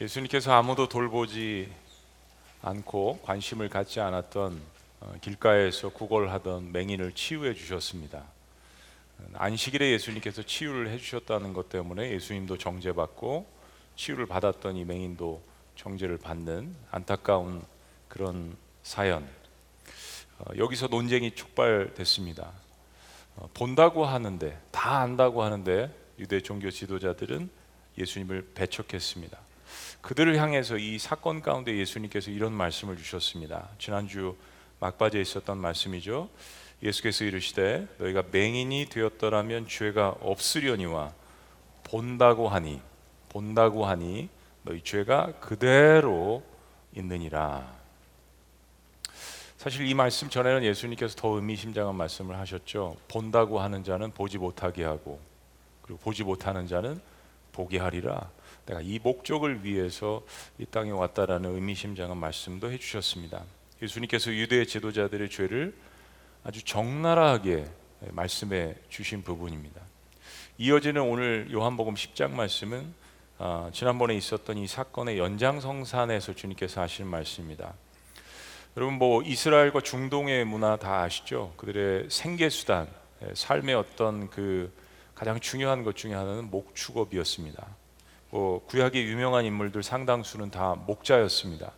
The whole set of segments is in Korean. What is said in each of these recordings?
예수님께서 아무도 돌보지 않고 관심을 갖지 않았던 어, 길가에서 구걸하던 맹인을 치유해 주셨습니다. 안식일에 예수님께서 치유를 해 주셨다는 것 때문에 예수님도 정죄받고 치유를 받았던 이 맹인도 정죄를 받는 안타까운 그런 사연. 어, 여기서 논쟁이 촉발됐습니다. 어, 본다고 하는데 다 안다고 하는데 유대 종교 지도자들은 예수님을 배척했습니다. 그들을 향해서 이 사건 가운데 예수님께서 이런 말씀을 주셨습니다. 지난주 막바지에 있었던 말씀이죠. 예수께서 이르시되 너희가 맹인이 되었더라면 죄가 없으려니와 본다고 하니 본다고 하니 너희 죄가 그대로 있느니라. 사실 이 말씀 전에는 예수님께서 더 의미심장한 말씀을 하셨죠. 본다고 하는 자는 보지 못하게 하고 그리고 보지 못하는 자는 보게 하리라. 내가 이 목적을 위해서 이 땅에 왔다라는 의미심장한 말씀도 해주셨습니다. 예수님께서 유대 지도자들의 죄를 아주 적나라하게 말씀해 주신 부분입니다. 이어지는 오늘 요한복음 10장 말씀은 어, 지난번에 있었던 이 사건의 연장성산에서 주님께서 하신 말씀입니다. 여러분 뭐 이스라엘과 중동의 문화 다 아시죠? 그들의 생계 수단, 삶의 어떤 그 가장 중요한 것 중에 하나는 목축업이었습니다. 뭐 구약의 유명한 인물들 상당수는 다 목자였습니다.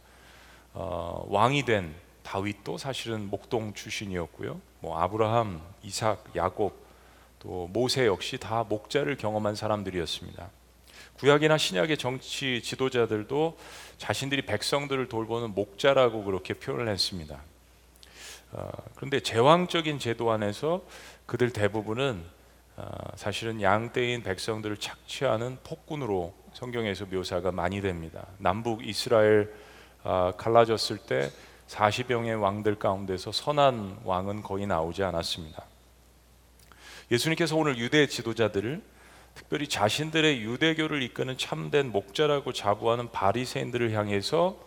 어, 왕이 된 다윗도 사실은 목동 출신이었고요. 뭐 아브라함, 이삭, 야곱, 또 모세 역시 다 목자를 경험한 사람들이었습니다. 구약이나 신약의 정치 지도자들도 자신들이 백성들을 돌보는 목자라고 그렇게 표현을 했습니다. 어, 그런데 제왕적인 제도 안에서 그들 대부분은 어, 사실은 양떼인 백성들을 착취하는 폭군으로 성경에서 묘사가 많이 됩니다. 남북 이스라엘 어, 갈라졌을 때 40영의 왕들 가운데서 선한 왕은 거의 나오지 않았습니다. 예수님께서 오늘 유대 지도자들을 특별히 자신들의 유대교를 이끄는 참된 목자라고 자부하는 바리새인들을 향해서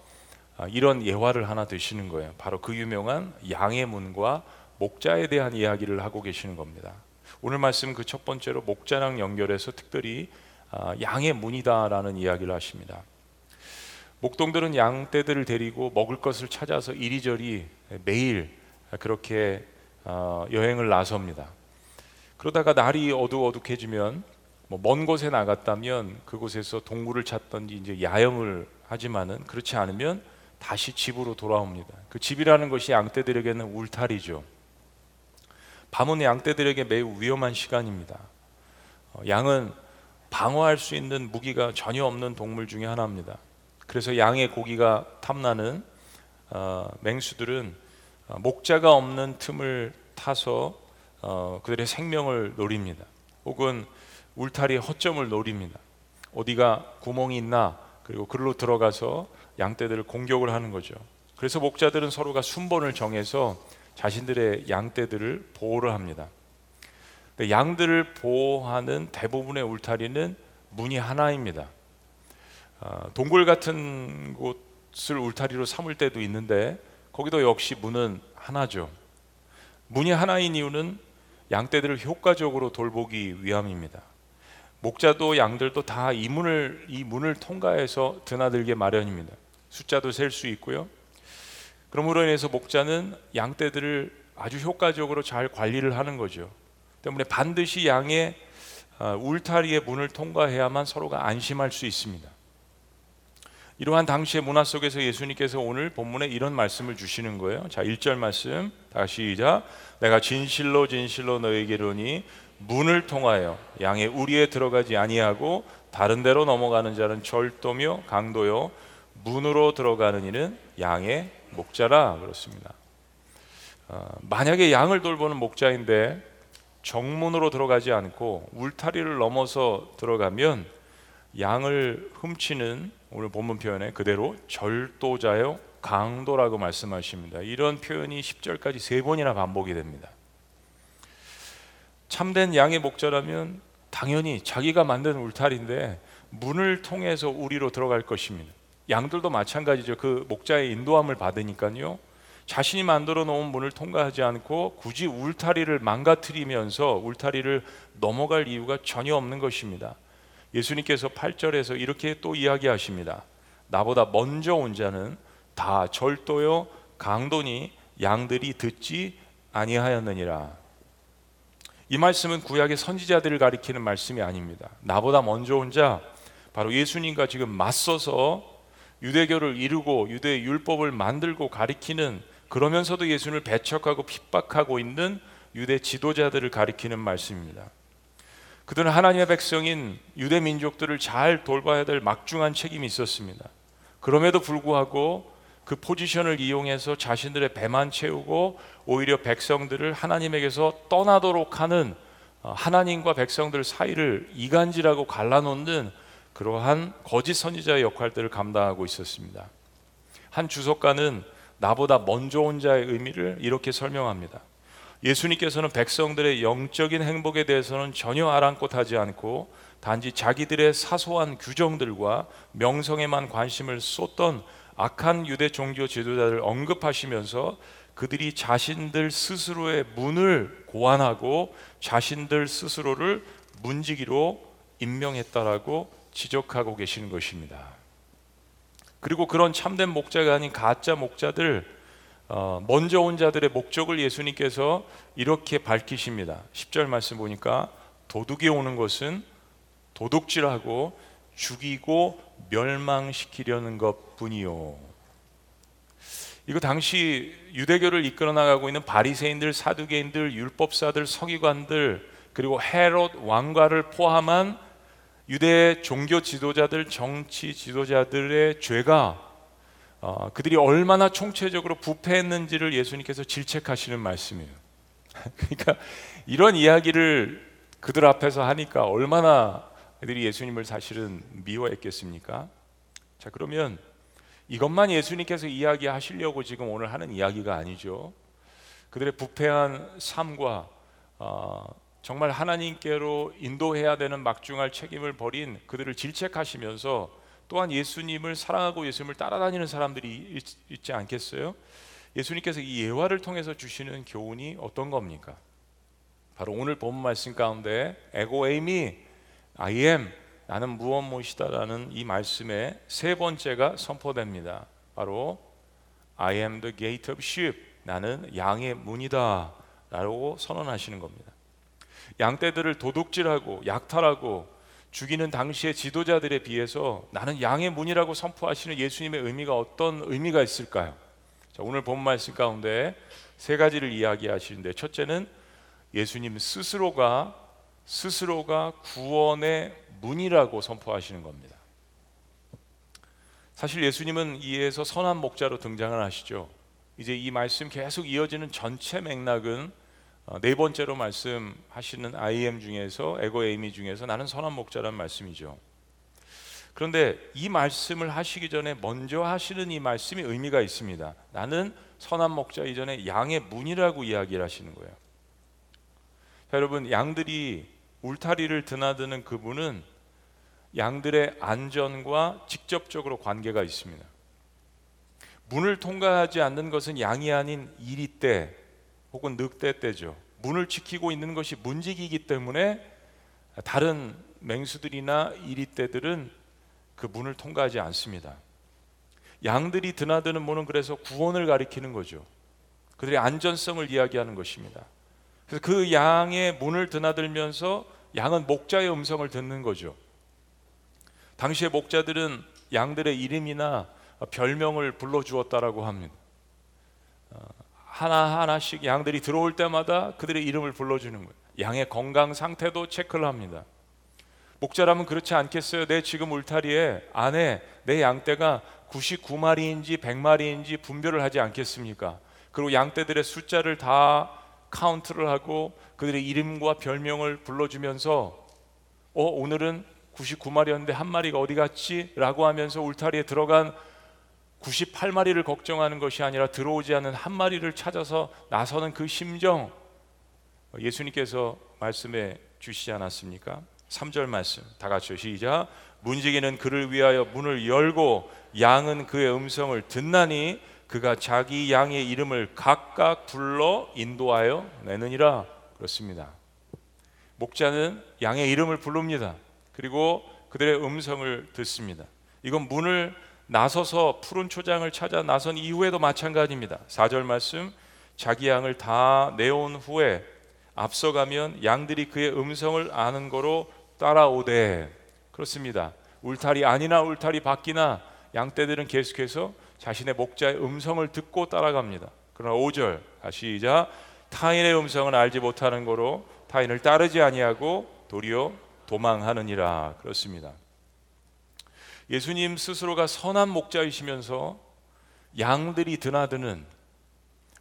아, 이런 예화를 하나 드시는 거예요. 바로 그 유명한 양의 문과 목자에 대한 이야기를 하고 계시는 겁니다. 오늘 말씀 그 첫 번째로 목자랑 연결해서 특별히 아, 양의 문이다라는 이야기를 하십니다. 목동들은 양떼들을 데리고 먹을 것을 찾아서 이리저리 매일 그렇게 어, 여행을 나섭니다. 그러다가 날이 어둑어둑해지면 뭐 먼 곳에 나갔다면 그곳에서 동물을 찾던지 이제 야영을 하지만은 그렇지 않으면 다시 집으로 돌아옵니다. 그 집이라는 것이 양떼들에게는 울타리죠. 밤은 양떼들에게 매우 위험한 시간입니다. 어, 양은 방어할 수 있는 무기가 전혀 없는 동물 중에 하나입니다. 그래서 양의 고기가 탐나는 어, 맹수들은 어, 목자가 없는 틈을 타서 어, 그들의 생명을 노립니다. 혹은 울타리의 허점을 노립니다. 어디가 구멍이 있나 그리고 그로 들어가서 양떼들을 공격을 하는 거죠. 그래서 목자들은 서로가 순번을 정해서 자신들의 양떼들을 보호를 합니다. 양들을 보호하는 대부분의 울타리는 문이 하나입니다. 어, 동굴 같은 곳을 울타리로 삼을 때도 있는데 거기도 역시 문은 하나죠. 문이 하나인 이유는 양떼들을 효과적으로 돌보기 위함입니다. 목자도 양들도 다 이 문을 이 문을 통과해서 드나들게 마련입니다. 숫자도 셀 수 있고요. 그러므로 인해서 목자는 양떼들을 아주 효과적으로 잘 관리를 하는 거죠. 때문에 반드시 양의 어, 울타리의 문을 통과해야만 서로가 안심할 수 있습니다. 이러한 당시의 문화 속에서 예수님께서 오늘 본문에 이런 말씀을 주시는 거예요. 자, 1절 말씀 다시 시작. 내가 진실로 진실로 너에게 이르니 문을 통하여 양의 우리에 들어가지 아니하고 다른 데로 넘어가는 자는 절도며 강도요 문으로 들어가는 이는 양의 목자라 그렇습니다. 어, 만약에 양을 돌보는 목자인데 정문으로 들어가지 않고 울타리를 넘어서 들어가면 양을 훔치는 오늘 본문 표현에 그대로 절도자요 강도라고 말씀하십니다. 이런 표현이 10절까지 세 번이나 반복이 됩니다. 참된 양의 목자라면 당연히 자기가 만든 울타리인데 문을 통해서 우리로 들어갈 것입니다. 양들도 마찬가지죠. 그 목자의 인도함을 받으니까요. 자신이 만들어 놓은 문을 통과하지 않고 굳이 울타리를 망가뜨리면서 울타리를 넘어갈 이유가 전혀 없는 것입니다. 예수님께서 8절에서 이렇게 또 이야기하십니다. 나보다 먼저 온 자는 다 절도요 강도니 양들이 듣지 아니하였느니라. 이 말씀은 구약의 선지자들을 가리키는 말씀이 아닙니다. 나보다 먼저 온 자 바로 예수님과 지금 맞서서 유대교를 이루고 유대 율법을 만들고 가리키는 그러면서도 예수님을 배척하고 핍박하고 있는 유대 지도자들을 가리키는 말씀입니다. 그들은 하나님의 백성인 유대 민족들을 잘 돌봐야 될 막중한 책임이 있었습니다. 그럼에도 불구하고 그 포지션을 이용해서 자신들의 배만 채우고 오히려 백성들을 하나님에게서 떠나도록 하는 어, 하나님과 백성들 사이를 이간질하고 갈라놓는 그러한 거짓 선지자의 역할들을 감당하고 있었습니다. 한 주석가는 나보다 먼저 온 자의 의미를 이렇게 설명합니다. 예수님께서는 백성들의 영적인 행복에 대해서는 전혀 아랑곳하지 않고 단지 자기들의 사소한 규정들과 명성에만 관심을 쏟던 악한 유대 종교 지도자를 언급하시면서 그들이 자신들 스스로의 문을 고안하고 자신들 스스로를 문지기로 임명했다라고 지적하고 계시는 것입니다. 그리고 그런 참된 목자가 아닌 가짜 목자들 어, 먼저 온 자들의 목적을 예수님께서 이렇게 밝히십니다. 10절 말씀 보니까 도둑이 오는 것은 도둑질하고 죽이고 멸망시키려는 것뿐이요. 이거 당시 유대교를 이끌어 나가고 있는 바리새인들, 사두개인들, 율법사들, 서기관들 그리고 헤롯 왕과를 포함한 유대 종교 지도자들, 정치 지도자들의 죄가 어, 그들이 얼마나 총체적으로 부패했는지를 예수님께서 질책하시는 말씀이에요. 그러니까 이런 이야기를 그들 앞에서 하니까 얼마나 그들이 예수님을 사실은 미워했겠습니까? 자 그러면 이것만 예수님께서 이야기하시려고 지금 오늘 하는 이야기가 아니죠. 그들의 부패한 삶과 어, 정말 하나님께로 인도해야 되는 막중할 책임을 버린 그들을 질책하시면서 또한 예수님을 사랑하고 예수님을 따라다니는 사람들이 있, 지 않겠어요? 예수님께서 이 예화를 통해서 주시는 교훈이 어떤 겁니까? 바로 오늘 본 말씀 가운데 에고에임이 I am 나는 무엇 무엇이다라는 이 말씀의 세 번째가 선포됩니다. 바로 I am the gate of sheep. 나는 양의 문이다라고 선언하시는 겁니다. 양떼들을 도둑질하고 약탈하고 죽이는 당시의 지도자들에 비해서 나는 양의 문이라고 선포하시는 예수님의 의미가 어떤 의미가 있을까요? 자, 오늘 본 말씀 가운데 세 가지를 이야기하시는데 첫째는 예수님 스스로가 스스로가 구원의 문이라고 선포하시는 겁니다. 사실 예수님은 이에서 선한 목자로 등장을 하시죠. 이제 이 말씀 계속 이어지는 전체 맥락은 어, 네 번째로 말씀하시는 IM 중에서 에고 에이미 중에서 나는 선한 목자란 말씀이죠. 그런데 이 말씀을 하시기 전에 먼저 하시는 이 말씀이 의미가 있습니다. 나는 선한 목자 이전에 양의 문이라고 이야기를 하시는 거예요. 자, 여러분 양들이 울타리를 드나드는 그분은 양들의 안전과 직접적으로 관계가 있습니다. 문을 통과하지 않는 것은 양이 아닌 이리떼 혹은 늑대 떼죠. 문을 지키고 있는 것이 문지기이기 때문에 다른 맹수들이나 이리떼들은 그 문을 통과하지 않습니다. 양들이 드나드는 문은 그래서 구원을 가리키는 거죠. 그들의 안전성을 이야기하는 것입니다. 그래서 그 양의 문을 드나들면서 양은 목자의 음성을 듣는 거죠. 당시의 목자들은 양들의 이름이나 별명을 불러 주었다라고 합니다. 어, 하나 하나씩 양들이 들어올 때마다 그들의 이름을 불러주는 거예요. 양의 건강 상태도 체크를 합니다. 목자라면 그렇지 않겠어요? 내 지금 울타리에 안에 내 양떼가 99마리인지 100마리인지 분별을 하지 않겠습니까? 그리고 양떼들의 숫자를 다 카운트를 하고 그들의 이름과 별명을 불러주면서 어 오늘은 99마리였는데 한 마리가 어디 갔지? 라고 하면서 울타리에 들어간 98마리를 걱정하는 것이 아니라 들어오지 않은 한 마리를 찾아서 나서는 그 심정 예수님께서 말씀해 주시지 않았습니까? 3절 말씀 다 같이 시작 문지기는 그를 위하여 문을 열고 양은 그의 음성을 듣나니 그가 자기 양의 이름을 각각 불러 인도하여 내느니라 그렇습니다. 목자는 양의 이름을 부릅니다. 그리고 그들의 음성을 듣습니다. 이건 문을 나서서 푸른 초장을 찾아 나선 이후에도 마찬가지입니다. 4절 말씀 자기 양을 다 내온 후에 앞서가면 양들이 그의 음성을 아는 거로 따라오되 그렇습니다. 울타리 아니나 울타리 밖이나 양떼들은 계속해서 자신의 목자의 음성을 듣고 따라갑니다. 그러나 5절 다시 이자 타인의 음성을 알지 못하는 거로 타인을 따르지 아니하고 도리어 도망하느니라 그렇습니다. 예수님 스스로가 선한 목자이시면서 양들이 드나드는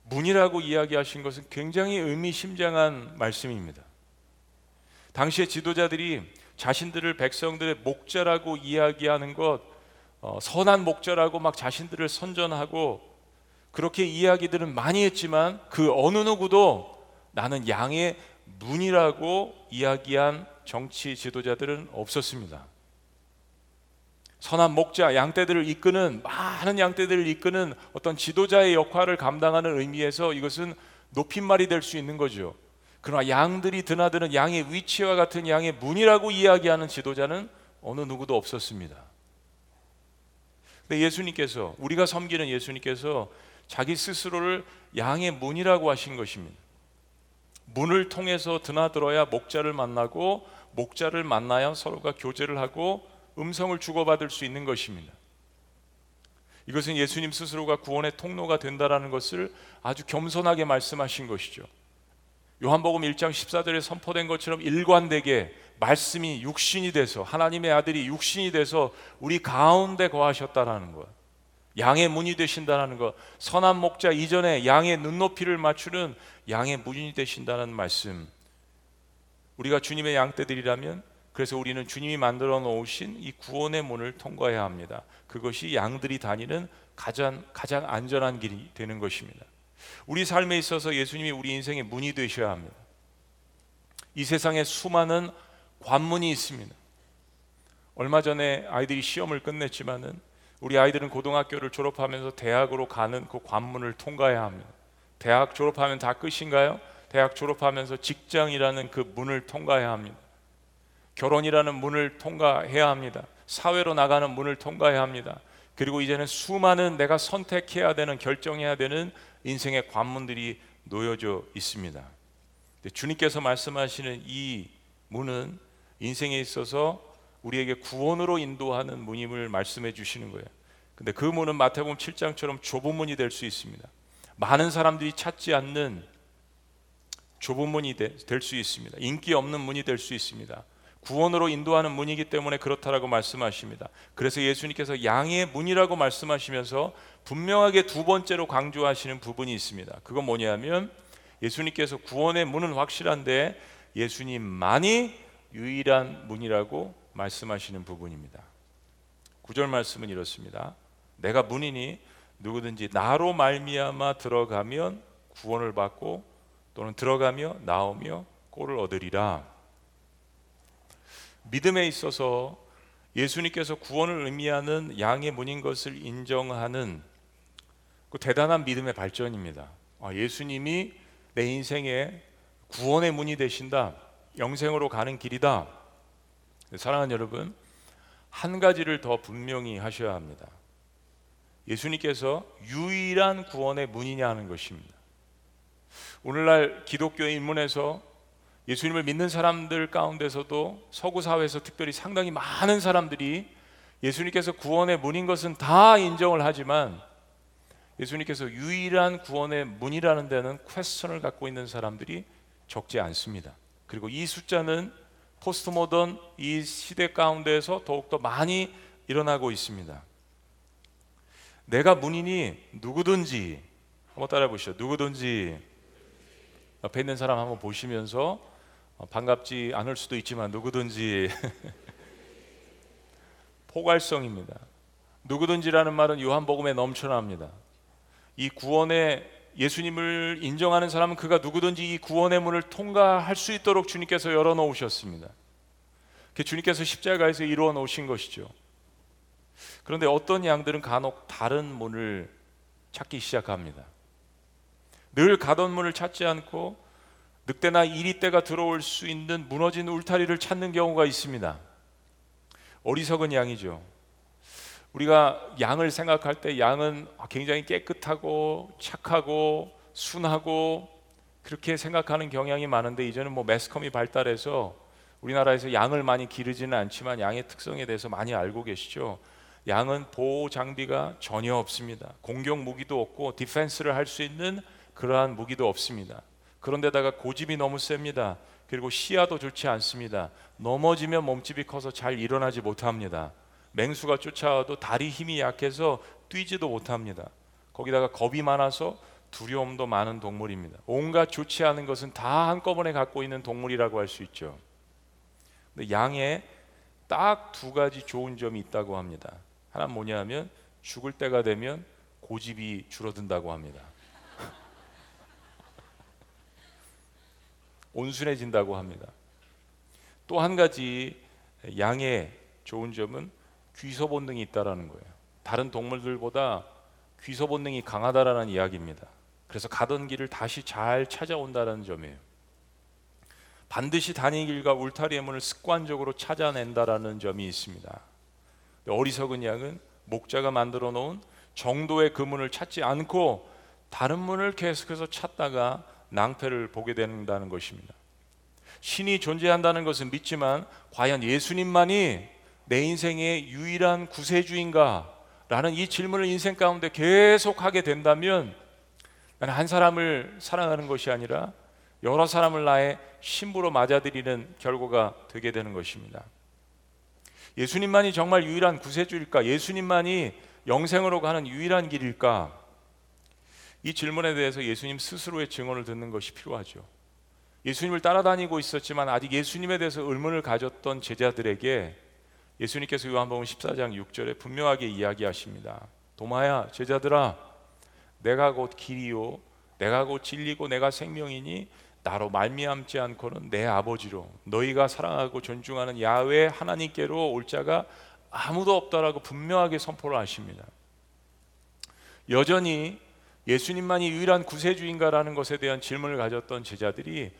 문이라고 이야기하신 것은 굉장히 의미심장한 말씀입니다. 당시의 지도자들이 자신들을 백성들의 목자라고 이야기하는 것, 어, 선한 목자라고 막 자신들을 선전하고 그렇게 이야기들은 많이 했지만 그 어느 누구도 나는 양의 문이라고 이야기한 정치 지도자들은 없었습니다. 선한 목자, 양떼들을 이끄는 많은 양떼들을 이끄는 어떤 지도자의 역할을 감당하는 의미에서 이것은 높임말이 될 수 있는 거죠. 그러나 양들이 드나드는 양의 위치와 같은 양의 문이라고 이야기하는 지도자는 어느 누구도 없었습니다. 근데 예수님께서 우리가 섬기는 예수님께서 자기 스스로를 양의 문이라고 하신 것입니다. 문을 통해서 드나들어야 목자를 만나고 목자를 만나야 서로가 교제를 하고 음성을 주고받을 수 있는 것입니다. 이것은 예수님 스스로가 구원의 통로가 된다라는 것을 아주 겸손하게 말씀하신 것이죠. 요한복음 1장 14절에 선포된 것처럼 일관되게 말씀이 육신이 돼서 하나님의 아들이 육신이 돼서 우리 가운데 거하셨다라는 것. 양의 문이 되신다는 것. 선한 목자 이전에 양의 눈높이를 맞추는 양의 문이 되신다는 말씀. 우리가 주님의 양떼들이라면 그래서 우리는 주님이 만들어 놓으신 이 구원의 문을 통과해야 합니다. 그것이 양들이 다니는 가장 가장 안전한 길이 되는 것입니다. 우리 삶에 있어서 예수님이 우리 인생의 문이 되셔야 합니다. 이 세상에 수많은 관문이 있습니다. 얼마 전에 아이들이 시험을 끝냈지만은 우리 아이들은 고등학교를 졸업하면서 대학으로 가는 그 관문을 통과해야 합니다. 대학 졸업하면 다 끝인가요? 대학 졸업하면서 직장이라는 그 문을 통과해야 합니다. 결혼이라는 문을 통과해야 합니다. 사회로 나가는 문을 통과해야 합니다. 그리고 이제는 수많은 내가 선택해야 되는 결정해야 되는 인생의 관문들이 놓여져 있습니다. 주님께서 말씀하시는 이 문은 인생에 있어서 우리에게 구원으로 인도하는 문임을 말씀해 주시는 거예요. 근데 그 문은 마태복음 7장처럼 좁은 문이 될 수 있습니다. 많은 사람들이 찾지 않는 좁은 문이 될 수 있습니다. 인기 없는 문이 될 수 있습니다. 구원으로 인도하는 문이기 때문에 그렇다라고 말씀하십니다. 그래서 예수님께서 양의 문이라고 말씀하시면서 분명하게 두 번째로 강조하시는 부분이 있습니다. 그건 뭐냐면 예수님께서 구원의 문은 확실한데 예수님만이 유일한 문이라고 말씀하시는 부분입니다. 구절 말씀은 이렇습니다. 내가 문이니 누구든지 나로 말미암아 들어가면 구원을 받고 또는 들어가며 나오며 꼴을 얻으리라. 믿음에 있어서 예수님께서 구원을 의미하는 양의 문인 것을 인정하는 그 대단한 믿음의 발전입니다. 아, 예수님이 내 인생의 구원의 문이 되신다. 영생으로 가는 길이다. 사랑하는 여러분, 한 가지를 더 분명히 하셔야 합니다. 예수님께서 유일한 구원의 문이냐 하는 것입니다. 오늘날 기독교의 인문에서 예수님을 믿는 사람들 가운데서도 서구 사회에서 특별히 상당히 많은 사람들이 예수님께서 구원의 문인 것은 다 인정을 하지만 예수님께서 유일한 구원의 문이라는 데는 퀘스천을 갖고 있는 사람들이 적지 않습니다. 그리고 이 숫자는 포스트 모던 이 시대 가운데에서 더욱더 많이 일어나고 있습니다. 내가 문인이 누구든지 한번 따라 보시죠. 누구든지 옆에 있는 사람 한번 보시면서 어, 반갑지 않을 수도 있지만 누구든지 포괄성입니다. 누구든지라는 말은 요한복음에 넘쳐납니다. 이 구원의 예수님을 인정하는 사람은 그가 누구든지 이 구원의 문을 통과할 수 있도록 주님께서 열어 놓으셨습니다. 그 주님께서 십자가에서 이루어 놓으신 것이죠. 그런데 어떤 양들은 간혹 다른 문을 찾기 시작합니다. 늘 가던 문을 찾지 않고 늑대나 이리떼가 들어올 수 있는 무너진 울타리를 찾는 경우가 있습니다. 어리석은 양이죠. 우리가 양을 생각할 때 양은 굉장히 깨끗하고 착하고 순하고 그렇게 생각하는 경향이 많은데 이제는 뭐 매스컴이 발달해서 우리나라에서 양을 많이 기르지는 않지만 양의 특성에 대해서 많이 알고 계시죠. 양은 보호 장비가 전혀 없습니다. 공격 무기도 없고 디펜스를 할 수 있는 그러한 무기도 없습니다. 그런데다가 고집이 너무 셉니다. 그리고 시야도 좋지 않습니다. 넘어지면 몸집이 커서 잘 일어나지 못합니다. 맹수가 쫓아와도 다리 힘이 약해서 뛰지도 못합니다. 거기다가 겁이 많아서 두려움도 많은 동물입니다. 온갖 좋지 않은 것은 다 한꺼번에 갖고 있는 동물이라고 할 수 있죠. 근데 양에 딱 두 가지 좋은 점이 있다고 합니다. 하나 뭐냐면 죽을 때가 되면 고집이 줄어든다고 합니다. 온순해진다고 합니다. 또 한 가지 양의 좋은 점은 귀소 본능이 있다라는 거예요. 다른 동물들보다 귀소 본능이 강하다라는 이야기입니다. 그래서 가던 길을 다시 잘 찾아온다는 점이에요. 반드시 다니는 길과 울타리의 문을 습관적으로 찾아낸다라는 점이 있습니다. 어리석은 양은 목자가 만들어 놓은 정도의 그 문을 찾지 않고 다른 문을 계속해서 찾다가 낭패를 보게 된다는 것입니다. 신이 존재한다는 것은 믿지만 과연 예수님만이 내 인생의 유일한 구세주인가? 라는 이 질문을 인생 가운데 계속 하게 된다면 나는 한 사람을 사랑하는 것이 아니라 여러 사람을 나의 신부로 맞아들이는 결과가 되게 되는 것입니다. 예수님만이 정말 유일한 구세주일까? 예수님만이 영생으로 가는 유일한 길일까? 이 질문에 대해서 예수님 스스로의 증언을 듣는 것이 필요하죠. 예수님을 따라다니고 있었지만 아직 예수님에 대해서 의문을 가졌던 제자들에게 예수님께서 요한복음 14장 6절에 분명하게 이야기하십니다. 도마야 제자들아 내가 곧 길이요 내가 곧 진리고 내가 생명이니 나로 말미암지 않고는 내 아버지로 너희가 사랑하고 존중하는 야훼 하나님께로 올 자가 아무도 없다라고 분명하게 선포를 하십니다. 여전히 예수님만이 유일한 구세주인가라는 것에 대한 질문을 가졌던 제자들이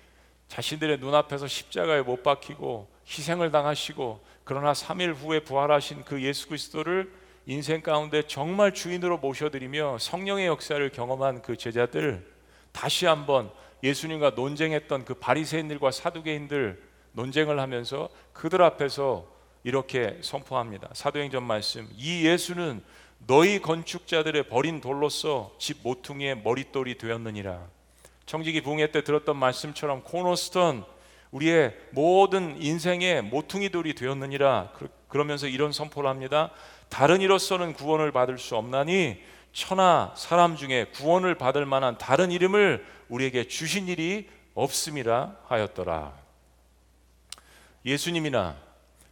자신들의 눈앞에서 십자가에 못 박히고 희생을 당하시고 그러나 3일 후에 부활하신 그 예수 그리스도를 인생 가운데 정말 주인으로 모셔드리며 성령의 역사를 경험한 그 제자들 다시 한번 예수님과 논쟁했던 그 바리새인들과 사두개인들 논쟁을 하면서 그들 앞에서 이렇게 선포합니다. 사도행전 말씀 이 예수는 너희 건축자들의 버린 돌로서 집 모퉁이의 머릿돌이 되었느니라. 청지기 붕해 때 들었던 말씀처럼 코너스톤 우리의 모든 인생의 모퉁이 돌이 되었느니라. 그러면서 이런 선포를 합니다. 다른 이로서는 구원을 받을 수 없나니 천하 사람 중에 구원을 받을 만한 다른 이름을 우리에게 주신 일이 없음이라 하였더라. 예수님이나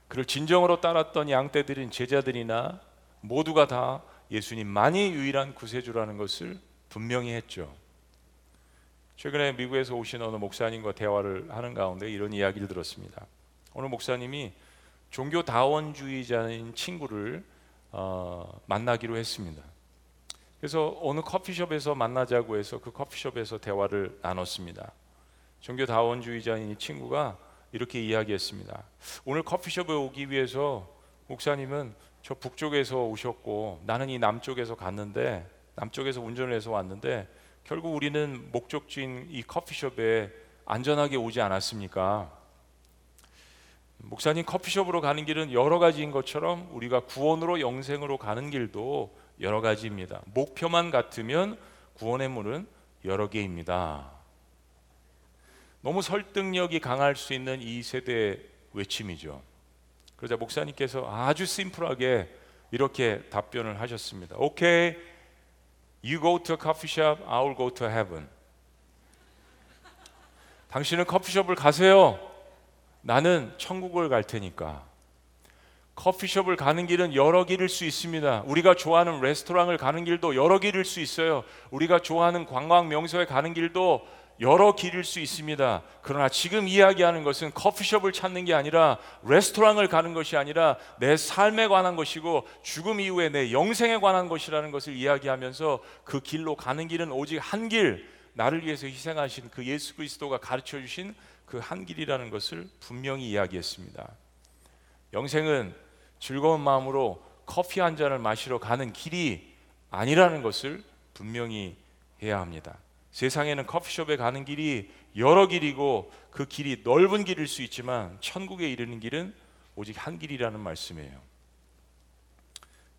그를 진정으로 따랐던 양떼들인 제자들이나 모두가 다 예수님만이 유일한 구세주라는 것을 분명히 했죠. 최근에 미국에서 오신 어느 목사님과 대화를 하는 가운데 이런 이야기를 들었습니다. 어느 목사님이 종교 다원주의자인 친구를 어, 만나기로 했습니다. 그래서 어느 커피숍에서 만나자고 해서 그 커피숍에서 대화를 나눴습니다. 종교 다원주의자인 이 친구가 이렇게 이야기했습니다. 오늘 커피숍에 오기 위해서 목사님은 저 북쪽에서 오셨고 나는 이 남쪽에서 갔는데 남쪽에서 운전을 해서 왔는데 결국 우리는 목적지인 이 커피숍에 안전하게 오지 않았습니까? 목사님 커피숍으로 가는 길은 여러 가지인 것처럼 우리가 구원으로 영생으로 가는 길도 여러 가지입니다. 목표만 같으면 구원의 문은 여러 개입니다. 너무 설득력이 강할 수 있는 이 세대의 외침이죠. 그러자 목사님께서 아주 심플하게 이렇게 답변을 하셨습니다. 오케이, you go to a coffee shop, I will go to heaven. 당신은 커피숍을 가세요. 나는 천국을 갈 테니까. 커피숍을 가는 길은 여러 길일 수 있습니다. 우리가 좋아하는 레스토랑을 가는 길도 여러 길일 수 있어요. 우리가 좋아하는 관광 명소에 가는 길도 여러 길일 수 있습니다. 그러나 지금 이야기하는 것은 커피숍을 찾는 게 아니라 레스토랑을 가는 것이 아니라 내 삶에 관한 것이고 죽음 이후에 내 영생에 관한 것이라는 것을 이야기하면서 그 길로 가는 길은 오직 한 길, 나를 위해서 희생하신 그 예수 그리스도가 가르쳐 주신 그 한 길이라는 것을 분명히 이야기했습니다. 영생은 즐거운 마음으로 커피 한 잔을 마시러 가는 길이 아니라는 것을 분명히 해야 합니다. 세상에는 커피숍에 가는 길이 여러 길이고 그 길이 넓은 길일 수 있지만 천국에 이르는 길은 오직 한 길이라는 말씀이에요.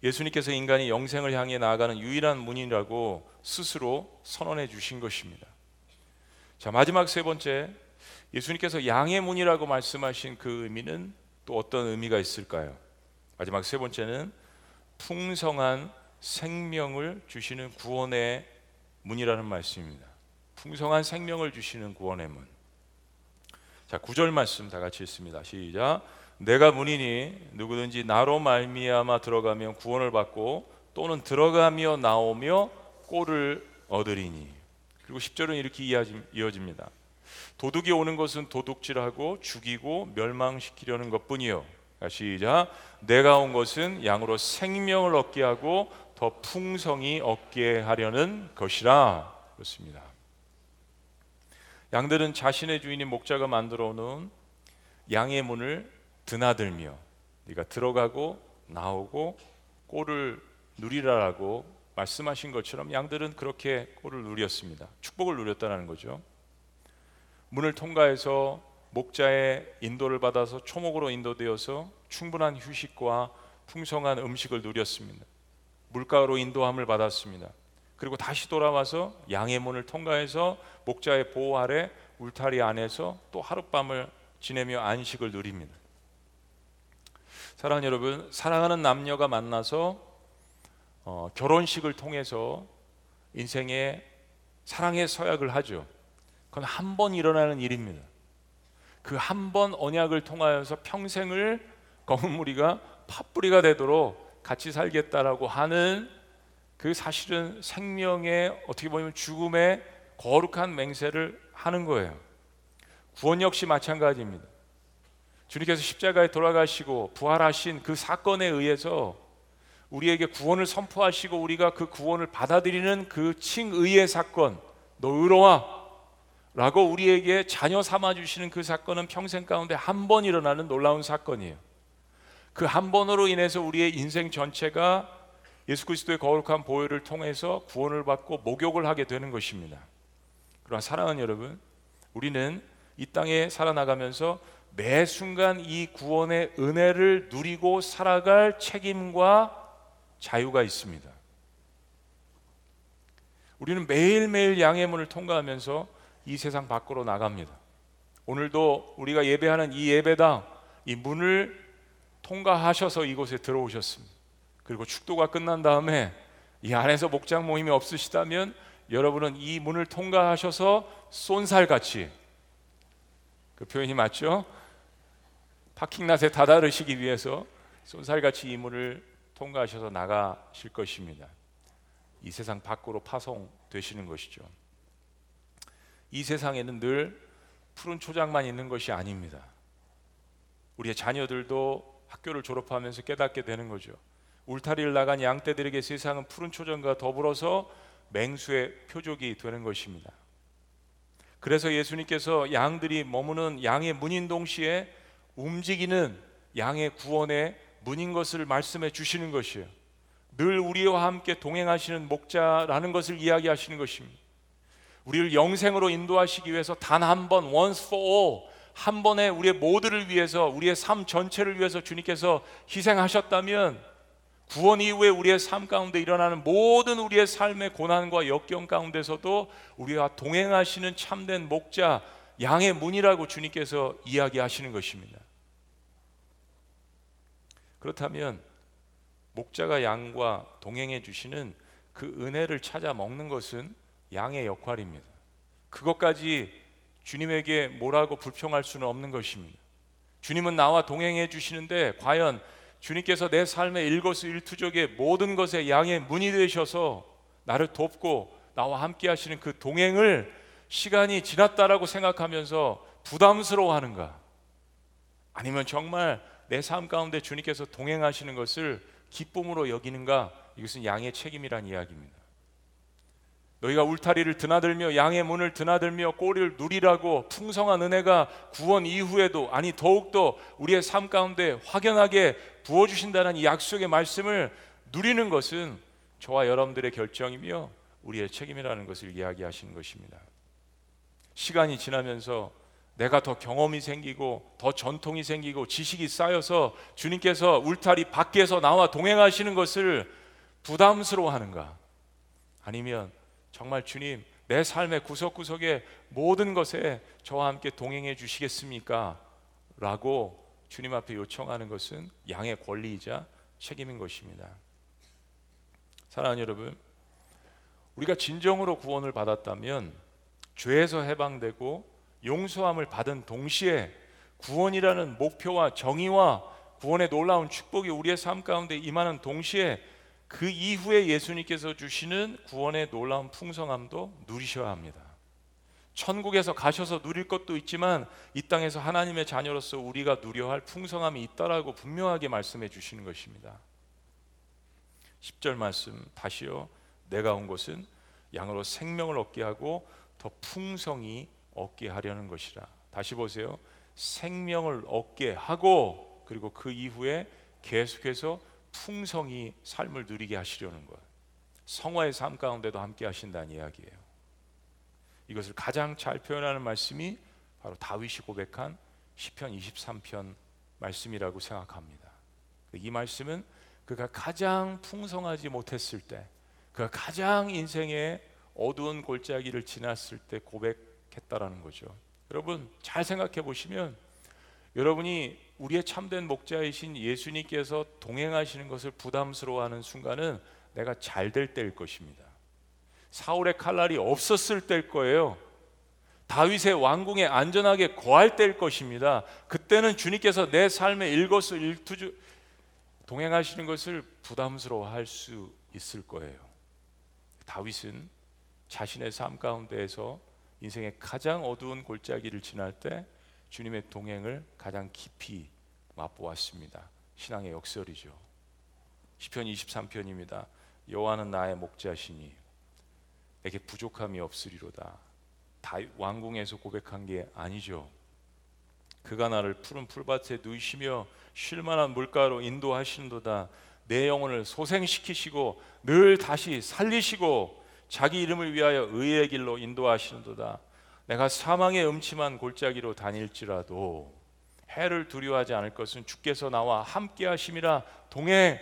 예수님께서 인간이 영생을 향해 나아가는 유일한 문이라고 스스로 선언해 주신 것입니다. 자, 마지막 세 번째 예수님께서 양의 문이라고 말씀하신 그 의미는 또 어떤 의미가 있을까요? 마지막 세 번째는 풍성한 생명을 주시는 구원의 문이라는 말씀입니다. 풍성한 생명을 주시는 구원의 문. 자, 구절 말씀 다 같이 읽습니다. 시작. 내가 문이니 누구든지 나로 말미암아 들어가면 구원을 받고 또는 들어가며 나오며 꼴을 얻으리니. 그리고 10절은 이렇게 이어집니다. 도둑이 오는 것은 도둑질하고 죽이고 멸망시키려는 것뿐이요. 시작. 내가 온 것은 양으로 생명을 얻게 하고 더 풍성히 얻게 하려는 것이라 그렇습니다. 양들은 자신의 주인인 목자가 만들어 놓은 양의 문을 드나들며 네가 들어가고 나오고 꼴을 누리라라고 말씀하신 것처럼 양들은 그렇게 꼴을 누렸습니다. 축복을 누렸다는 거죠. 문을 통과해서 목자의 인도를 받아서 초목으로 인도되어서 충분한 휴식과 풍성한 음식을 누렸습니다. 물가로 인도함을 받았습니다. 그리고 다시 돌아와서 양의 문을 통과해서 목자의 보호 아래 울타리 안에서 또 하룻밤을 지내며 안식을 누립니다. 사랑하는 여러분, 사랑하는 남녀가 만나서 어, 결혼식을 통해서 인생의 사랑의 서약을 하죠. 그건 한 번 일어나는 일입니다. 그 한 번 언약을 통하여서 평생을 검은 무리가 팥뿌리가 되도록 같이 살겠다라고 하는 그 사실은 생명의 어떻게 보면 죽음의 거룩한 맹세를 하는 거예요. 구원 역시 마찬가지입니다. 주님께서 십자가에 돌아가시고 부활하신 그 사건에 의해서 우리에게 구원을 선포하시고 우리가 그 구원을 받아들이는 그 칭의의 사건, 너 의로와 라고 우리에게 자녀 삼아 주시는 그 사건은 평생 가운데 한 번 일어나는 놀라운 사건이에요. 그 한 번으로 인해서 우리의 인생 전체가 예수 그리스도의 거룩한 보혈을 통해서 구원을 받고 목욕을 하게 되는 것입니다. 그러나 사랑하는 여러분, 우리는 이 땅에 살아나가면서 매 순간 이 구원의 은혜를 누리고 살아갈 책임과 자유가 있습니다. 우리는 매일매일 양의 문을 통과하면서 이 세상 밖으로 나갑니다. 오늘도 우리가 예배하는 이 예배당 이 문을 통과하셔서 이곳에 들어오셨습니다. 그리고 축도가 끝난 다음에 이 안에서 목장 모임이 없으시다면 여러분은 이 문을 통과하셔서 쏜살같이 그 표현이 맞죠? 파킹낫에 다다르시기 위해서 쏜살같이 이 문을 통과하셔서 나가실 것입니다. 이 세상 밖으로 파송되시는 것이죠. 이 세상에는 늘 푸른 초장만 있는 것이 아닙니다. 우리의 자녀들도 학교를 졸업하면서 깨닫게 되는 거죠. 울타리를 나간 양떼들에게 세상은 푸른 초장과 더불어서 맹수의 표적이 되는 것입니다. 그래서 예수님께서 양들이 머무는 양의 문인 동시에 움직이는 양의 구원의 문인 것을 말씀해 주시는 것이에요. 늘 우리와 함께 동행하시는 목자라는 것을 이야기하시는 것입니다. 우리를 영생으로 인도하시기 위해서 단 한 번 once for all 한 번에 우리의 모두를 위해서 우리의 삶 전체를 위해서 주님께서 희생하셨다면 구원 이후에 우리의 삶 가운데 일어나는 모든 우리의 삶의 고난과 역경 가운데서도 우리와 동행하시는 참된 목자 양의 문이라고 주님께서 이야기하시는 것입니다. 그렇다면 목자가 양과 동행해 주시는 그 은혜를 찾아 먹는 것은 양의 역할입니다. 그것까지 주님에게 뭐라고 불평할 수는 없는 것입니다. 주님은 나와 동행해 주시는데 과연 주님께서 내 삶의 일거수일투족의 모든 것에 양의 문이 되셔서 나를 돕고 나와 함께 하시는 그 동행을 시간이 지났다라고 생각하면서 부담스러워하는가? 아니면 정말 내 삶 가운데 주님께서 동행하시는 것을 기쁨으로 여기는가? 이것은 양의 책임이란 이야기입니다. 너희가 울타리를 드나들며 양의 문을 드나들며 꼬리를 누리라고 풍성한 은혜가 구원 이후에도 아니 더욱더 우리의 삶 가운데 확연하게 부어 주신다는 이 약속의 말씀을 누리는 것은 저와 여러분들의 결정이며 우리의 책임이라는 것을 이야기하시는 것입니다. 시간이 지나면서 내가 더 경험이 생기고 더 전통이 생기고 지식이 쌓여서 주님께서 울타리 밖에서 나와 동행하시는 것을 부담스러워하는가? 아니면 정말 주님 내 삶의 구석구석의 모든 것에 저와 함께 동행해 주시겠습니까? 라고 주님 앞에 요청하는 것은 양의 권리이자 책임인 것입니다. 사랑하는 여러분, 우리가 진정으로 구원을 받았다면 죄에서 해방되고 용서함을 받은 동시에 구원이라는 목표와 정의와 구원의 놀라운 축복이 우리의 삶 가운데 임하는 동시에 그 이후에 예수님께서 주시는 구원의 놀라운 풍성함도 누리셔야 합니다. 천국에서 가셔서 누릴 것도 있지만 이 땅에서 하나님의 자녀로서 우리가 누려야 할 풍성함이 있다라고 분명하게 말씀해 주시는 것입니다. 10절 말씀 다시요. 내가 온 것은 양으로 생명을 얻게 하고 더 풍성히 얻게 하려는 것이라. 다시 보세요. 생명을 얻게 하고 그리고 그 이후에 계속해서 풍성히 삶을 누리게 하시려는 것. 성화의 삶 가운데도 함께 하신다는 이야기예요. 이것을 가장 잘 표현하는 말씀이 바로 다윗이 고백한 시편 23편 말씀이라고 생각합니다. 이 말씀은 그가 가장 풍성하지 못했을 때, 그가 가장 인생의 어두운 골짜기를 지났을 때 고백했다라는 거죠. 여러분 잘 생각해 보시면 여러분이 우리의 참된 목자이신 예수님께서 동행하시는 것을 부담스러워하는 순간은 내가 잘 될 때일 것입니다. 사울의 칼날이 없었을 때일 거예요. 다윗의 왕궁에 안전하게 거할 때일 것입니다. 그때는 주님께서 내 삶의 일거수 일투주 동행하시는 것을 부담스러워할 수 있을 거예요. 다윗은 자신의 삶 가운데에서 인생의 가장 어두운 골짜기를 지날 때 주님의 동행을 가장 깊이 맛보았습니다. 신앙의 역설이죠. 시편 23편입니다. 여호와는 나의 목자시니 내게 부족함이 없으리로다. 다 왕궁에서 고백한 게 아니죠. 그가 나를 푸른 풀밭에 누이시며 쉴만한 물가로 인도하시는도다. 내 영혼을 소생시키시고 늘 다시 살리시고 자기 이름을 위하여 의의 길로 인도하시는도다. 내가 사망의 음침한 골짜기로 다닐지라도 해를 두려워하지 않을 것은 주께서 나와 함께 하심이라 동행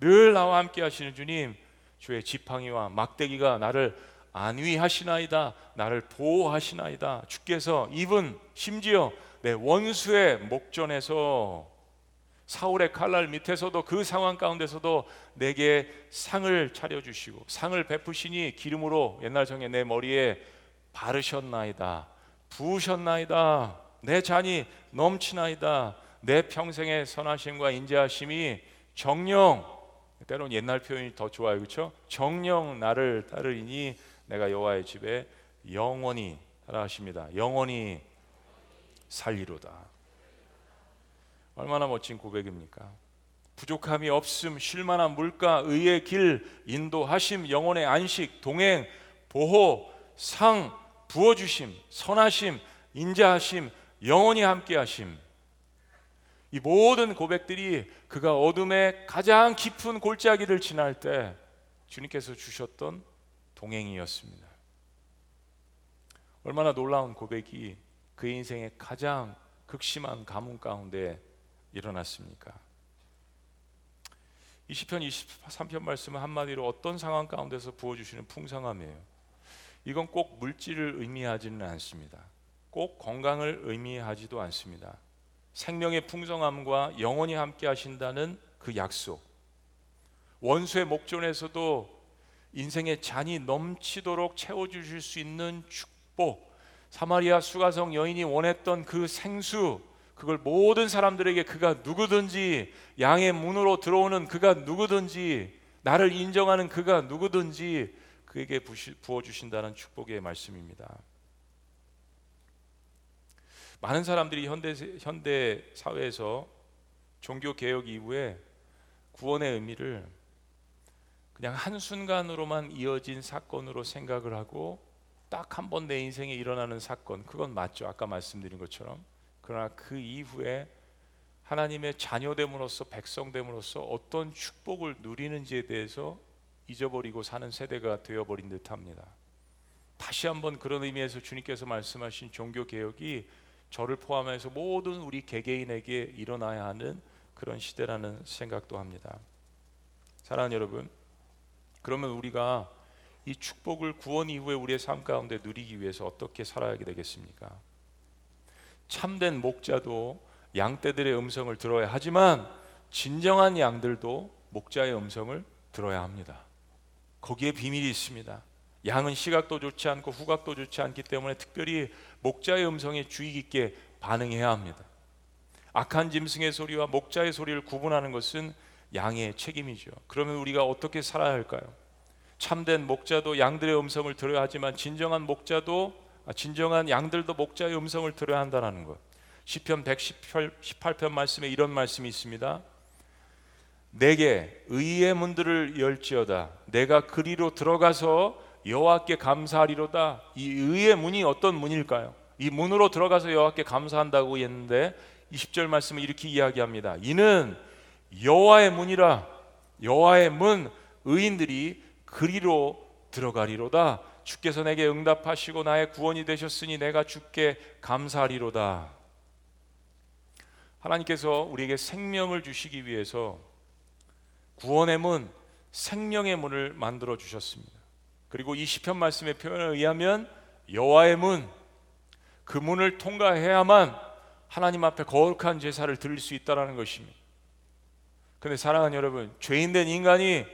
늘 나와 함께 하시는 주님 주의 지팡이와 막대기가 나를 안위하시나이다 나를 보호하시나이다. 주께서 이분 심지어 내 원수의 목전에서 사울의 칼날 밑에서도 그 상황 가운데서도 내게 상을 차려 주시고 상을 베푸시니 기름으로 옛날 정에 내 머리에 바르셨나이다 부으셨나이다 내 잔이 넘치나이다. 내 평생의 선하심과 인자하심이 정령 때론 옛날 표현이 더 좋아요. 그렇죠? 정령 나를 따르리니 내가 여호와의 집에 영원히 따라하십니다. 영원히 살리로다. 얼마나 멋진 고백입니까? 부족함이 없음, 쉴만한 물가, 의의 길, 인도하심, 영혼의 안식, 동행, 보호, 상, 부어주심, 선하심, 인자하심, 영원히 함께 하심. 이 모든 고백들이 그가 어둠의 가장 깊은 골짜기를 지날 때 주님께서 주셨던 동행이었습니다. 얼마나 놀라운 고백이 그 인생의 가장 극심한 가뭄 가운데 일어났습니까? 이 시편 23편 말씀은 한마디로 어떤 상황 가운데서 부어 주시는 풍성함이에요. 이건 꼭 물질을 의미하지는 않습니다. 꼭 건강을 의미하지도 않습니다. 생명의 풍성함과 영원히 함께 하신다는 그 약속. 원수의 목전에서도 인생의 잔이 넘치도록 채워 주실 수 있는 축복. 사마리아 수가성 여인이 원했던 그 생수 그걸 모든 사람들에게 그가 누구든지 양의 문으로 들어오는 그가 누구든지 나를 인정하는 그가 누구든지 그에게 부어 주신다는 축복의 말씀입니다. 많은 사람들이 현대 현대 사회에서 종교 개혁 이후에 구원의 의미를 그냥 한순간으로만 이어진 사건으로 생각을 하고 딱 한 번 내 인생에 일어나는 사건 그건 맞죠. 아까 말씀드린 것처럼. 그러나 그 이후에 하나님의 자녀됨으로써 백성됨으로써 어떤 축복을 누리는지에 대해서 잊어버리고 사는 세대가 되어버린 듯합니다. 다시 한번 그런 의미에서 주님께서 말씀하신 종교 개혁이 저를 포함해서 모든 우리 개개인에게 일어나야 하는 그런 시대라는 생각도 합니다. 사랑하는 여러분, 그러면 우리가 이 축복을 구원 이후에 우리의 삶 가운데 누리기 위해서 어떻게 살아야 되겠습니까? 참된 목자도 양떼들의 음성을 들어야 하지만 진정한 양들도 목자의 음성을 들어야 합니다. 거기에 비밀이 있습니다. 양은 시각도 좋지 않고 후각도 좋지 않기 때문에 특별히 목자의 음성에 주의 깊게 반응해야 합니다. 악한 짐승의 소리와 목자의 소리를 구분하는 것은 양의 책임이죠. 그러면 우리가 어떻게 살아야 할까요? 참된 목자도 양들의 음성을 들어야 하지만 진정한 목자도 아, 진정한 양들도 목자의 음성을 들어야 한다는 것. 시편 118편 말씀에 이런 말씀이 있습니다. 내게 의의 문들을 열지어다. 내가 그리로 들어가서 여호와께 감사하리로다. 이 의의 문이 어떤 문일까요? 이 문으로 들어가서 여호와께 감사한다고 했는데 20절 말씀을 이렇게 이야기합니다. 이는 여호와의 문이라 여호와의 문 의인들이 그리로 들어가리로다. 주께서 내게 응답하시고 나의 구원이 되셨으니 내가 주께 감사하리로다. 하나님께서 우리에게 생명을 주시기 위해서 구원의 문, 생명의 문을 만들어 주셨습니다. 그리고 이 시편 말씀의 표현에 의하면 여호와의 문, 그 문을 통과해야만 하나님 앞에 거룩한 제사를 드릴 수 있다라는 것입니다. 근데 사랑하는 여러분, 죄인된 인간이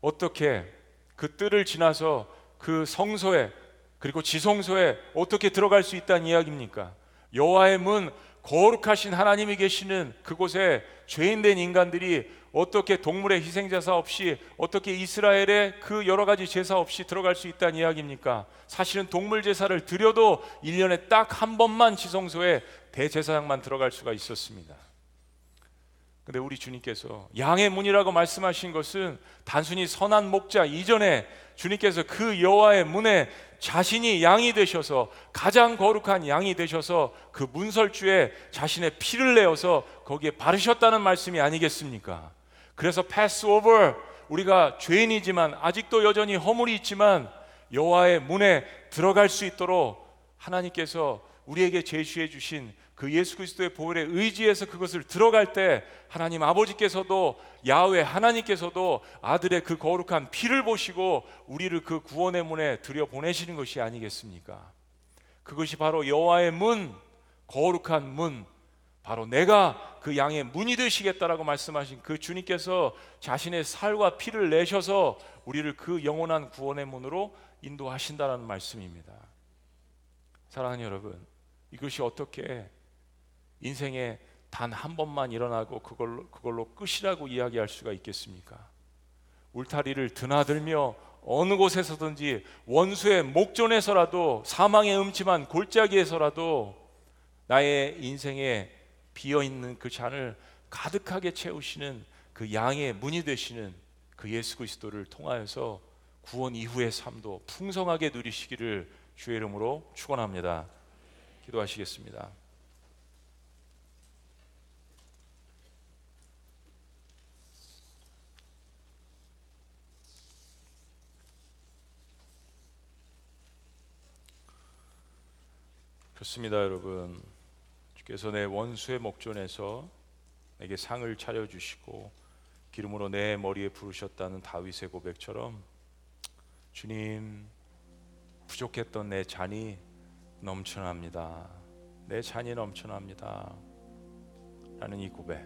어떻게 그 뜰을 지나서 그 성소에 그리고 지성소에 어떻게 들어갈 수 있다는 이야기입니까? 여호와의 문 거룩하신 하나님이 계시는 그곳에 죄인된 인간들이 어떻게 동물의 희생 제사 없이 어떻게 이스라엘의 그 여러 가지 제사 없이 들어갈 수 있다는 이야기입니까? 사실은 동물 제사를 드려도 1년에 딱 한 번만 지성소에 대제사장만 들어갈 수가 있었습니다. 근데 우리 주님께서 양의 문이라고 말씀하신 것은 단순히 선한 목자 이전에 주님께서 그 여호와의 문에 자신이 양이 되셔서 가장 거룩한 양이 되셔서 그 문설주에 자신의 피를 내어서 거기에 바르셨다는 말씀이 아니겠습니까? 그래서 패스오버 우리가 죄인이지만 아직도 여전히 허물이 있지만 여호와의 문에 들어갈 수 있도록 하나님께서 우리에게 제시해 주신 그 예수 그리스도의 보혈에 의지해서 그것을 들어갈 때 하나님 아버지께서도 야훼 하나님께서도 아들의 그 거룩한 피를 보시고 우리를 그 구원의 문에 들여 보내시는 것이 아니겠습니까? 그것이 바로 여호와의 문, 거룩한 문, 바로 내가 그 양의 문이 되시겠다라고 말씀하신 그 주님께서 자신의 살과 피를 내셔서 우리를 그 영원한 구원의 문으로 인도하신다라는 말씀입니다. 사랑하는 여러분, 이것이 어떻게 인생에 단 한 번만 일어나고 그걸로 그걸로 끝이라고 이야기할 수가 있겠습니까? 울타리를 드나들며 어느 곳에서든지 원수의 목전에서라도 사망의 음침한 골짜기에서라도 나의 인생에 비어 있는 그 잔을 가득하게 채우시는 그 양의 문이 되시는 그 예수 그리스도를 통하여서 구원 이후의 삶도 풍성하게 누리시기를 주의 이름으로 축원합니다. 기도하시겠습니다. 좋습니다, 여러분. 주께서 내 원수의 목전에서 내게 상을 차려 주시고 기름으로 내 머리에 부르셨다는 다윗의 고백처럼 주님 부족했던 내 잔이 넘쳐납니다. 내 잔이 넘쳐납니다. 라는 이 고백.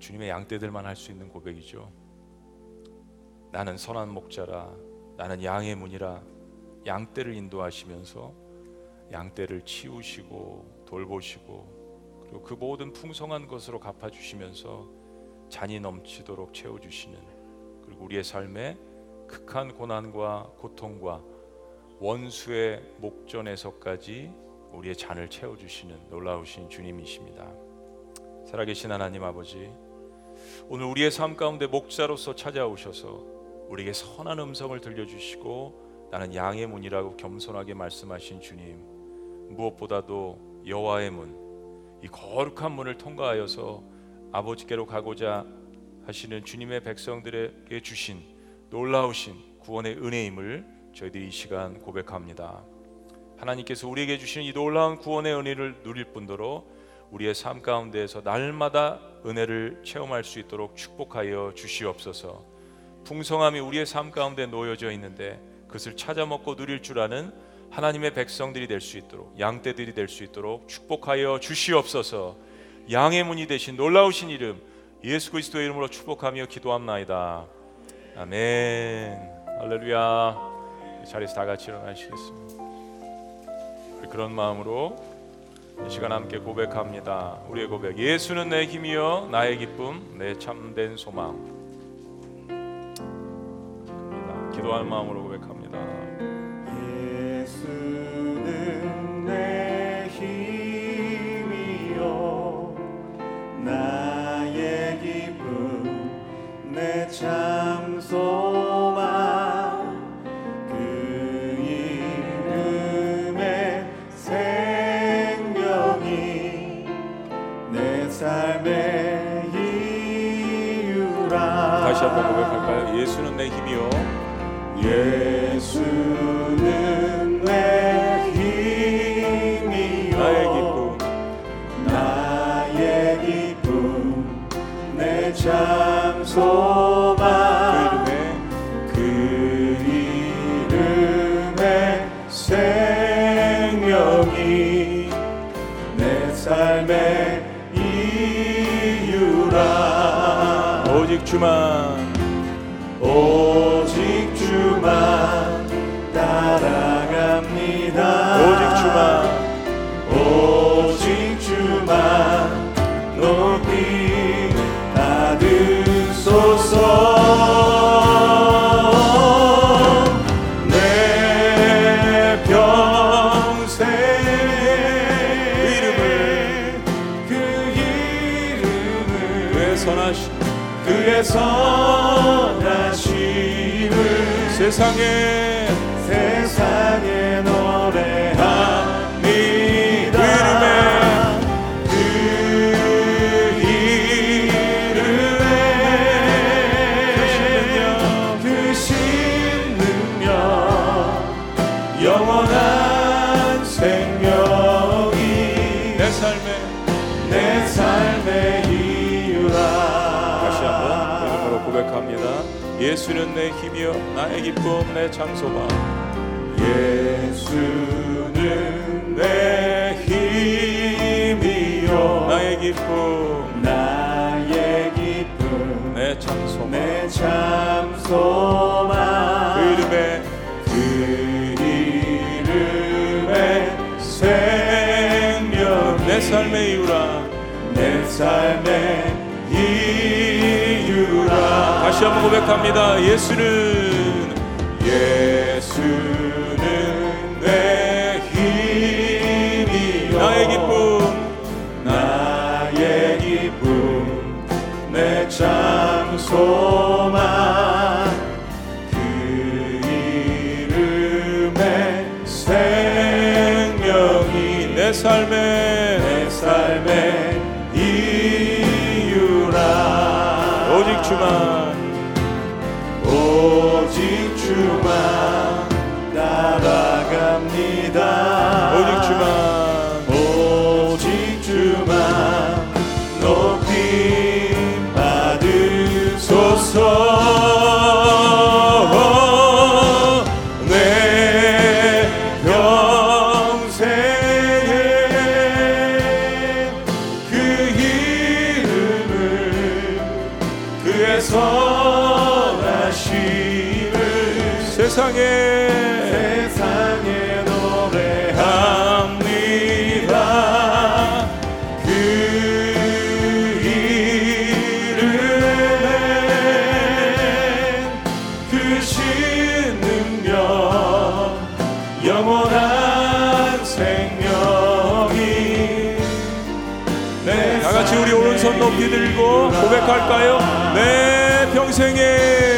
주님의 양떼들만 할 수 있는 고백이죠. 나는 선한 목자라 나는 양의 문이라 양떼를 인도하시면서 양떼를 치우시고 돌보시고 그리고 그 모든 풍성한 것으로 갚아 주시면서 잔이 넘치도록 채워 주시는 그리고 우리의 삶에 극한 고난과 고통과 원수의 목전에서까지 우리의 잔을 채워 주시는 놀라우신 주님이십니다. 살아계신 하나님 아버지 오늘 우리의 삶 가운데 목자로서 찾아오셔서 우리에게 선한 음성을 들려주시고 나는 양의 문이라고 겸손하게 말씀하신 주님 무엇보다도 여호와의 문 이 거룩한 문을 통과하여서 아버지께로 가고자 하시는 주님의 백성들에게 주신 놀라우신 구원의 은혜임을 저희들이 이 시간 고백합니다. 하나님께서 우리에게 주시는 이 놀라운 구원의 은혜를 누릴 뿐더러 우리의 삶 가운데에서 날마다 은혜를 체험할 수 있도록 축복하여 주시옵소서. 풍성함이 우리의 삶 가운데 놓여져 있는데 그것을 찾아 먹고 누릴 줄 아는 하나님의 백성들이 될 수 있도록 양떼들이 될 수 있도록 축복하여 주시옵소서. 양의 문이 되신 놀라우신 이름 예수 그리스도의 이름으로 축복하며 기도합나이다. 아멘. 할렐루야. 자리에서 다 같이 일어나시겠습니다. 그런 마음으로 이 시간 함께 고백합니다. 우리의 고백. 예수는 내 힘이요 나의 기쁨, 내 참된 소망. 기도할 마음으로 고백 예수는 내 힘이요. 예수는 내 힘이요. 나의 기쁨. 나의 기쁨. 내 참 소망 그 이름에. 그 이름의 생명이 내 삶의 이유라. 오직 주만 오직 주만 따라갑니다. 오직 주만. 오직 주만 높이 받으소서 세상에 나의 기쁨 내 장소만 예수는 내 힘이요. 나의 기쁨 나의 기쁨 내 장소만. 내참 소망 그 이름에 그 이름의 생명 내 삶의 이유라. 내 삶의 이유라. 다시 한번 고백합니다. 예수는 예수는 내 힘이요. 나의 기쁨. 나의 기쁨. 내참 소망 그 이름의 생명이 내 삶에 이유라. 주만 주만 따라갑니다. 오직 주만. 오직 주만 높이 받으소서. 내 평생에 그 이름을 그의 선하심을 세상에 세상에 노래합니다. 그 이름에 크신 능력 영원한 생명이 내다 같이 우리 오른손 높이 들고 고백할까요? 내 평생에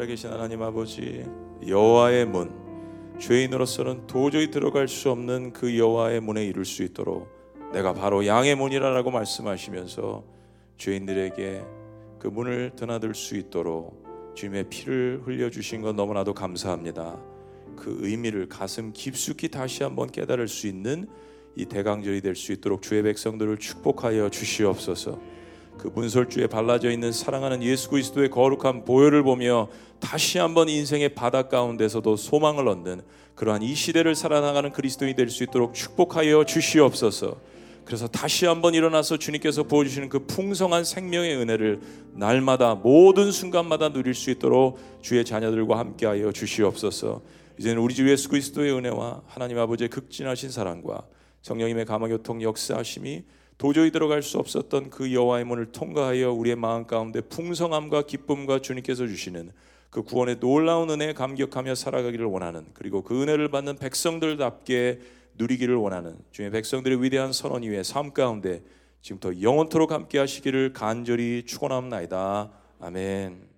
살아계신 하나님 아버지 여호와의 문 죄인으로서는 도저히 들어갈 수 없는 그 여호와의 문에 이룰 수 있도록 내가 바로 양의 문이라라고 말씀하시면서 죄인들에게 그 문을 드나들 수 있도록 주님의 피를 흘려 주신 것 너무나도 감사합니다. 그 의미를 가슴 깊숙이 다시 한번 깨달을 수 있는 이 대강절이 될 수 있도록 주의 백성들을 축복하여 주시옵소서. 그 문설주에 발라져 있는 사랑하는 예수 그리스도의 거룩한 보혈을 보며 다시 한번 인생의 바다 가운데서도 소망을 얻는 그러한 이 시대를 살아나가는 그리스도인이 될 수 있도록 축복하여 주시옵소서. 그래서 다시 한번 일어나서 주님께서 부어주시는 그 풍성한 생명의 은혜를 날마다 모든 순간마다 누릴 수 있도록 주의 자녀들과 함께하여 주시옵소서. 이제는 우리 주 예수 그리스도의 은혜와 하나님 아버지의 극진하신 사랑과 성령님의 감화 교통 역사하심이 도저히 들어갈 수 없었던 그 여호와의 문을 통과하여 우리의 마음 가운데 풍성함과 기쁨과 주님께서 주시는 그 구원의 놀라운 은혜에 감격하며 살아가기를 원하는 그리고 그 은혜를 받는 백성들답게 누리기를 원하는 주의 백성들의 위대한 선언 위에 삶 가운데 지금부터 영원토록 함께 하시기를 간절히 축원합나이다. 아멘.